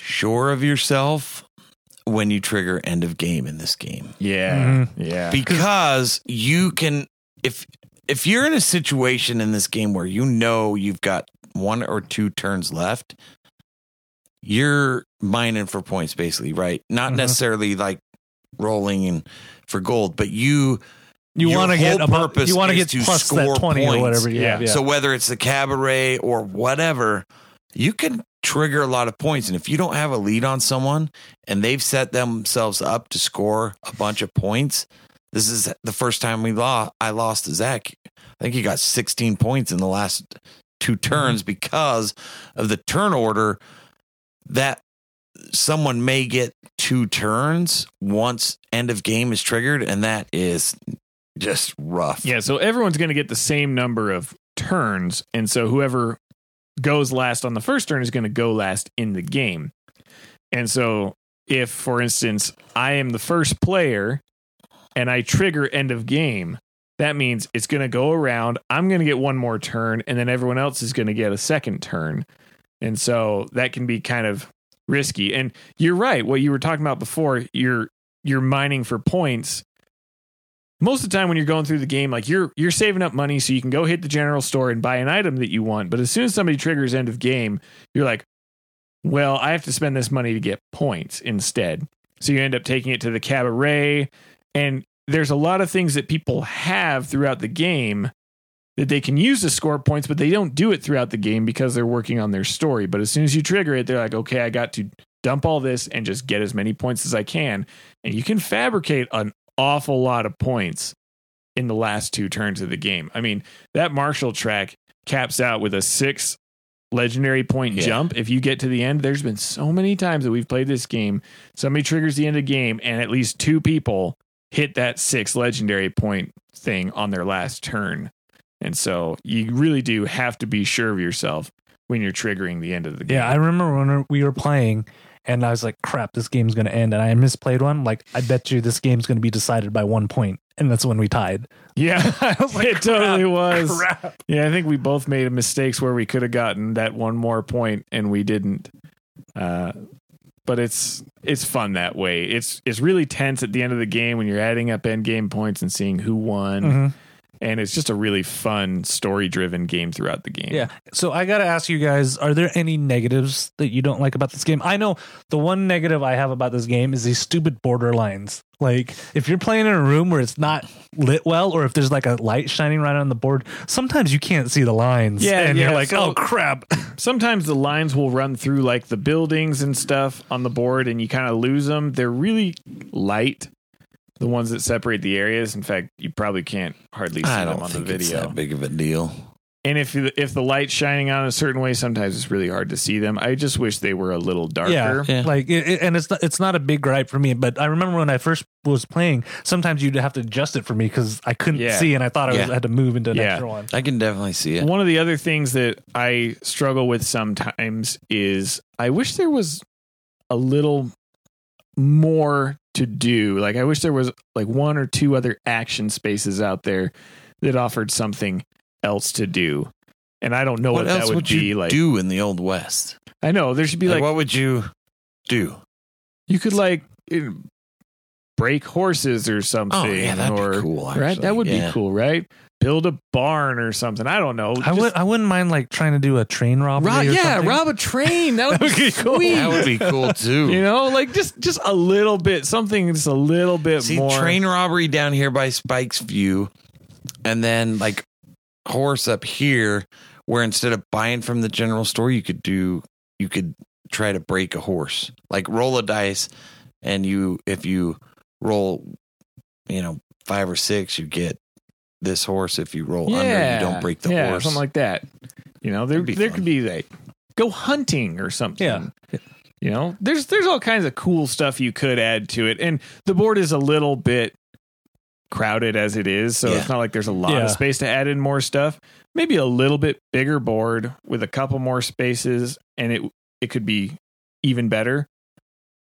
sure of yourself when you trigger end of game in this game Yeah, Mhm. yeah. because you can if if you're in a situation in this game where you know you've got one or two turns left you're mining for points basically right not Mhm. necessarily like rolling and for gold but you You want to get whole above, purpose you want to get to plus that score twenty or points. whatever. you Yeah. have, yeah. So whether it's the cabaret or whatever, you can trigger a lot of points. And if you don't have a lead on someone and they've set themselves up to score a bunch of points, this is the first time we lost. I lost to Zach. I think he got 16 points in the last two turns mm-hmm. because of the turn order that someone may get two turns once end of game is triggered. And that is just rough. Yeah, so everyone's going to get the same number of turns, and so whoever goes last on the first turn is going to go last in the game. And so, if for instance I am the first player and I trigger end of game, that means it's going to go around. I'm going to get one more turn, and then everyone else is going to get a second turn. And so that can be kind of risky. And you're right. What you were talking about before, you're you're mining for points most of the time when you're going through the game like you're you're saving up money so you can go hit the general store and buy an item that you want. But as soon as somebody triggers end of game you're like well i have to spend this money to get points instead. So you end up taking it to the cabaret. And there's a lot of things that people have throughout the game that they can use to score points but they don't do it throughout the game because they're working on their story. But as soon as you trigger it they're like okay i got to dump all this and just get as many points as i can. And you can fabricate an awful lot of points in the last two turns of the game. I mean, that marshal track caps out with a six legendary point Yeah. jump. If you get to the end, there's been so many times that we've played this game. Somebody triggers the end of the game, and at least two people hit that six legendary point thing on their last turn. And so you really do have to be sure of yourself when you're triggering the end of the game. Yeah, I remember when we were playing and I was like, crap, this game's going to end. And I misplayed one. Like, I bet you this game's going to be decided by one point. And that's when we tied. yeah. Like, it totally was. crap. Yeah, I think we both made mistakes where we could have gotten that one more point and we didn't. Uh, but it's it's fun that way. It's it's really tense at the end of the game when you're adding up end game points and seeing who won, Mhm. And it's just a really fun story driven game throughout the game. Yeah. So I got to ask you guys are there any negatives that you don't like about this game? I know the one negative I have about this game is these stupid borderlines. Like, if you're playing in a room where it's not lit well, or if there's like a light shining right on the board, sometimes you can't see the lines. Yeah, And yeah, you're like, so- oh, crap. Sometimes the lines will run through like the buildings and stuff on the board, and you kind of lose them. They're really light. The ones that separate the areas. In fact, you probably can't hardly see I them don't on the think it's video. that big of a deal. and if if the light's shining on a certain way, sometimes it's really hard to see them. I just wish they were a little darker. Yeah, Yeah. like it, it- and it's not, it's not a big gripe for me, but I remember when I first was playing, sometimes you'd have to adjust it for me because I couldn't Yeah. see and I thought I was, Yeah. had to move into an Yeah. extra one. I can definitely see it. One of the other things that I struggle with sometimes is I wish there was a little more to do. Like I wish there was like one or two other action spaces out there that offered something else to do. And I don't know what, What that else would, would be you like. do in the old west? I know there should be Like, like, what would you do? you could like eh, break horses or something. Oh yeah, that'd or, be cool. Right? That would Yeah. be cool, right? Build a barn or something. I don't know. I Just- would I wouldn't mind like trying to do a train robbery. Rob, or yeah, something. rob a train. That would be That would be cool. sweet. That would be cool too. You know, like just just a little bit, something just a little bit See more. train robbery down here by Spike's View, and then like horse up here, where instead of buying from the general store, you could do you could try to break a horse, like roll a dice, and you if you roll, you know, five or six, you get this horse. If you roll under, you don't break the yeah, horse. something like that. You know, there be there fun. could be like go hunting or something. Yeah. You know, there's there's all kinds of cool stuff you could add to it, and the board is a little bit crowded as it is, so Yeah. it's not like there's a lot Yeah. of space to add in more stuff. Maybe a little bit bigger board with a couple more spaces, and it it could be even better.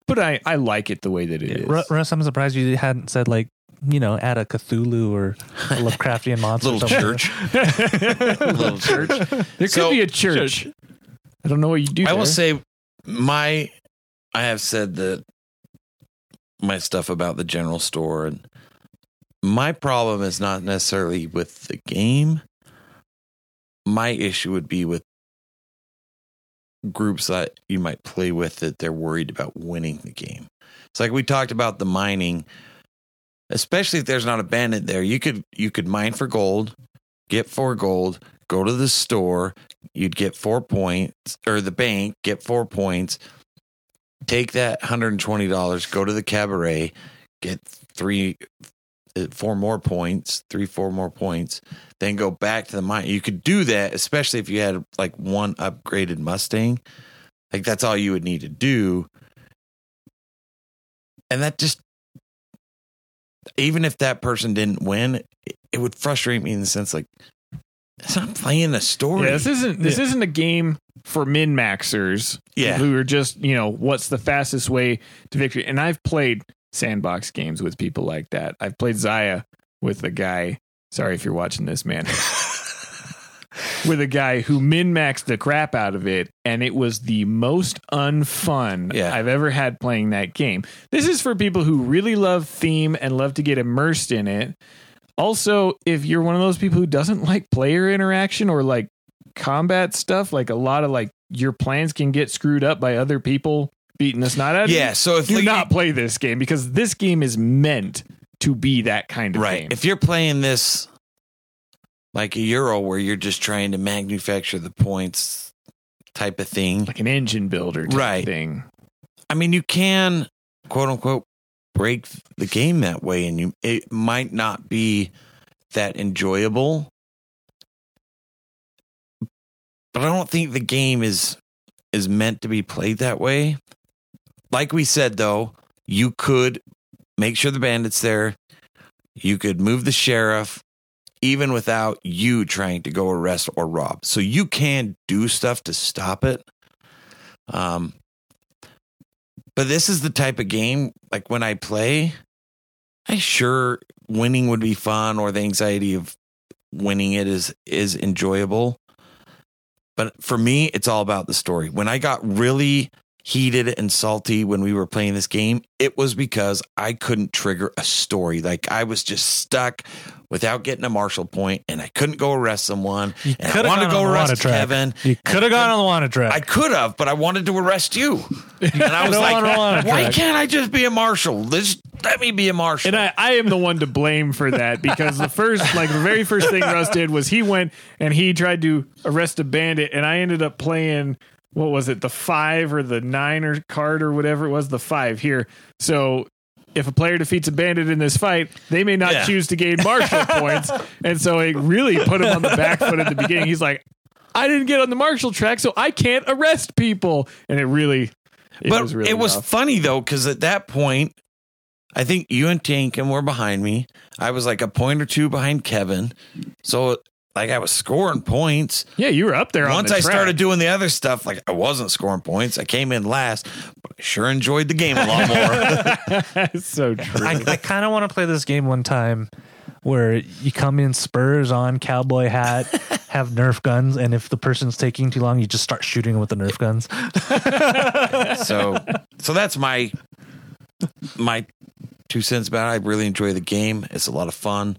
But I I like it the way that it is. Ru- Russ, I'm surprised you hadn't said like you know add a Cthulhu or a Lovecraftian monster. little or something. church. little church. There could So- be a church. I don't know what you do. I will there. say my I have said that my stuff about the general store and my problem is not necessarily with the game. My issue would be with groups that you might play with that they're worried about winning the game. It's like we talked about the mining, especially if there's not a bandit there. You could you could mine for gold, get four gold, go to the store, you'd get four points, or the bank, get four points, take that $120, go to the cabaret, get three, uh, four more points, three, four more points, then go back to the mine. You could do that, especially if you had like one upgraded Mustang. Like that's all you would need to do. And that just, even if that person didn't win, it, it would frustrate me in the sense like, it's not playing a story. Yeah, this isn't this isn't a game for min maxers. Yeah. who are just you know what's the fastest way to victory. And I've played sandbox games with people like that. I've played Xia with a guy. Sorry if you're watching this, man. with a guy who min maxed the crap out of it, and it was the most unfun Yeah. I've ever had playing that game. This is for people who really love theme and love to get immersed in it. Also, if you're one of those people who doesn't like player interaction or like combat stuff, like a lot of like your plans can get screwed up by other people beating the snot out of you. Yeah, so if do like, not play this game because this game is meant to be that kind of right game. if you're playing this like a euro where you're just trying to manufacture the points type of thing. Like an engine builder type Right. thing. i mean you can quote unquote break the game that way and you it might not be that enjoyable. But i don't think the game is is meant to be played that way. Like we said though you could make sure the bandits there. You could move the sheriff even without you trying to go arrest or rob so you can do stuff to stop it um but this is the type of game like when I play, I sure winning would be fun or the anxiety of winning it is is enjoyable. But for me, it's all about the story. When I got really heated and salty when we were playing this game, it was because I couldn't trigger a story. Like I was just stuck without getting a marshal point and I couldn't go arrest someone. You And I wanted to go arrest. Kevin. You could have gone on the water track. I could have, but I wanted to arrest you. And I was don't like, why track." can't I just be a marshal? Let's let me be a marshal. And I, I am the one to blame for that because the first, like the very first thing Russ did was he went and he tried to arrest a bandit, and I ended up playing what was it, the five or the nine or card or whatever it was, the five here. So if a player defeats a bandit in this fight, they may not Yeah. choose to gain marshal points. And so it really put him on the back foot at the beginning. He's like, I didn't get on the marshal track, so I can't arrest people. And it really, it but was really it was rough. funny though because at that point, I think you and Tinkin were behind me. I was like a point or two behind Kevin, so like I was scoring points. yeah, you were up there. on Once the I track. started doing the other stuff, like I wasn't scoring points. I came in last, but I sure enjoyed the game a lot more. It's so true. I, I kind of want to play this game one time where you come in spurs on, cowboy hat, have Nerf guns, and if the person's taking too long, you just start shooting with the Nerf guns. so, so that's my my two cents about it. I really enjoy the game. It's a lot of fun.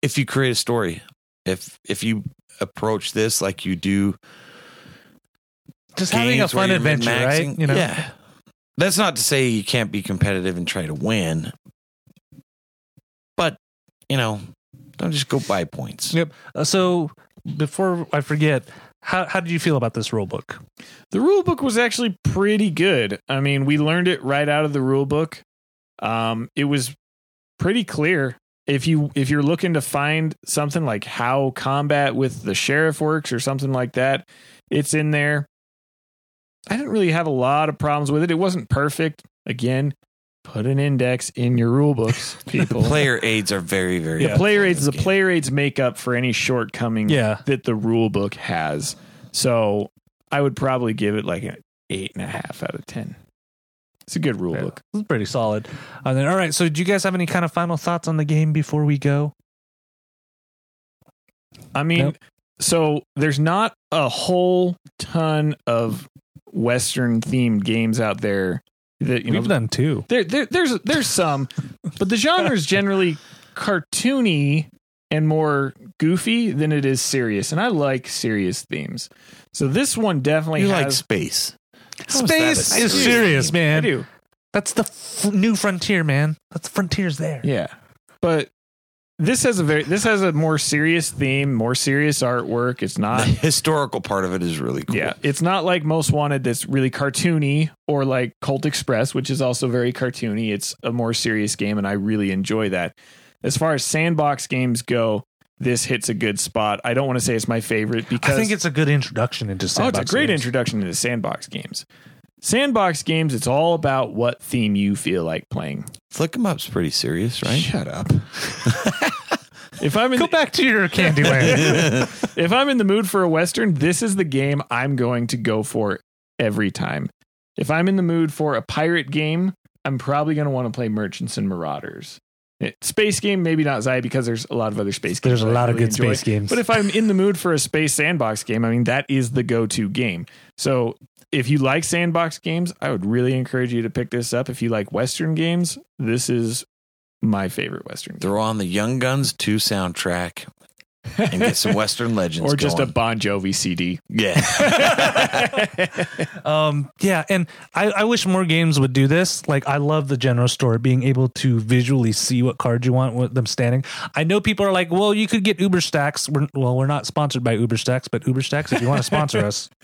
If you create a story, if if you approach this like you do Just having a fun adventure, min-maxing, right? You know, yeah. That's not to say you can't be competitive and try to win, but you know, don't just go buy points. Yep. Uh, so before I forget, how how did you feel about this rule book? The rule book was actually pretty good. I mean, we learned it right out of the rule book. Um, it was pretty clear. If you if you're looking to find something like how combat with the sheriff works or something like that, it's in there. I didn't really have a lot of problems with it. It wasn't perfect. Again, put an index in your rule books, people. Player aids are very, very. the player aids, the game. player aids make up for any shortcoming Yeah. that the rule book has. So I would probably give it like an eight and a half out of ten. It's a good rule Yeah. book. This is pretty solid. And then, all right. So, do you guys have any kind of final thoughts on the game before we go? I mean, Nope. so there's not a whole ton of Western themed games out there that you We've know. done two. There, there, there's there's some, but the genre is generally cartoony and more goofy than it is serious, and I like serious themes. So this one definitely You has. like space. How is that a Space is serious serious, I man. do. That's the f- new frontier, man. That's the frontier's there. Yeah. But this has a very this has a more serious theme, more serious artwork. It's The not historical part of it is really cool. yeah, it's not like Most Wanted that's really cartoony or like Colt Express, which is also very cartoony. It's a more serious game and I really enjoy that. As far as sandbox games go, this hits a good spot. I don't want to say it's my favorite because I think it's a good introduction into Oh, it's sandbox a great games. introduction to sandbox games. Sandbox games, it's all about what theme you feel like playing. Flick 'em up's pretty serious, right? Shut up. if I'm in Go the, back to your Candyland. if I'm in the mood for a western, this is the game I'm going to go for every time. If I'm in the mood for a pirate game, I'm probably going to want to play Merchants and Marauders. It- space game, maybe not Xia because there's a lot of other space games. There's a that I lot of good enjoy. space games. But if I'm in the mood for a space sandbox game, I mean that is the go-to game. So if you like sandbox games, I would really encourage you to pick this up. If you like Western games, this is my favorite Western game. Throw on the Young Guns 2 soundtrack and get some Western legends or just a going. Bon Jovi CD. yeah. um, yeah, and I, I wish more games would do this. Like, I love the general store, being able to visually see what cards you want with them standing. I know people are like, well, you could get Uber Stacks. We're, well, we're not sponsored by Uber Stacks, but Uber Stacks, if you want to sponsor us,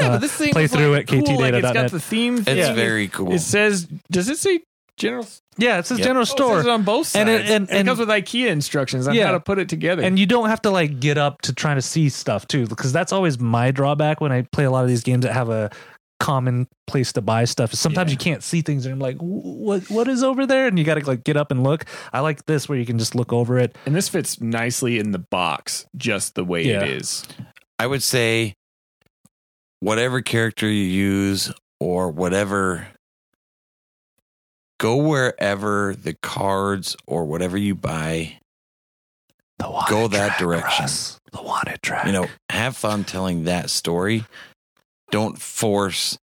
Yeah, Uh, but this thing play is through like at cool. Like, it's got the theme. It's thing. very cool. It says, does it say general? Yeah, it says Yep. general Oh, it store. says it on both sides, And it- and- it and- comes with IKEA instructions on Yeah. how to put it together. and you don't have to like get up to try to see stuff too because that's always my drawback when i play a lot of these games that have a common place to buy stuff sometimes Yeah. you can't see things and i'm like "Wh- what what is over there and you got to like get up and look i like this where you can just look over it and this fits nicely in the box, just the way Yeah. it is. I would say whatever character you use or whatever go wherever the cards or whatever you buy the Go that track, direction. Russ. the wanted track you know have fun telling that story don't force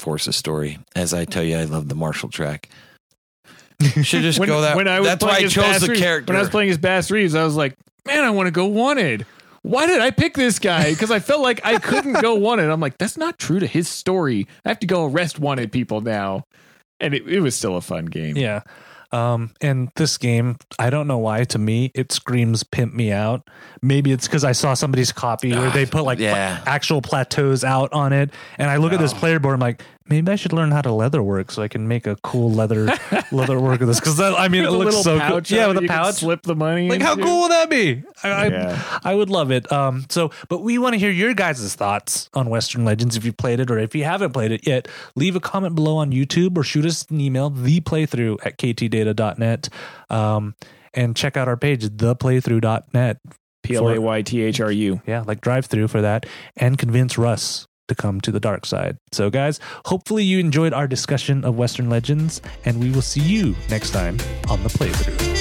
force a story as i tell you i love the marshal track You should just When, go that when I was that's why i chose Bass the Reeves- character When I was playing as Bass Reeves, I was like, man, I want to go wanted. Why did I pick this guy? Because I felt like I couldn't go wanted. I'm like, that's not true to his story. I have to go arrest wanted people now. And it, it was still a fun game. yeah um and this game i don't know why to me it screams pimp me out maybe it's because i saw somebody's copy where they put like yeah. actual plateaus out on it and i look at this player board i'm like maybe I should learn how to leather work so I can make a cool leather leather work of this. Because I mean, it looks so cool. Yeah, with a pouch. slip the money. Like how cool would that be? I, Yeah. I, would love it. Um, so, but we want to hear your guys' thoughts on Western Legends. If you played it or if you haven't played it yet, leave a comment below on YouTube or shoot us an email, theplaythru at ktdata.net. Um, and check out our page, theplaythru.net. P L A Y T H R U. Yeah, like drive through for that and convince Russ to come to the dark side. So, guys, hopefully you enjoyed our discussion of Western Legends, and we will see you next time on the PlayThru.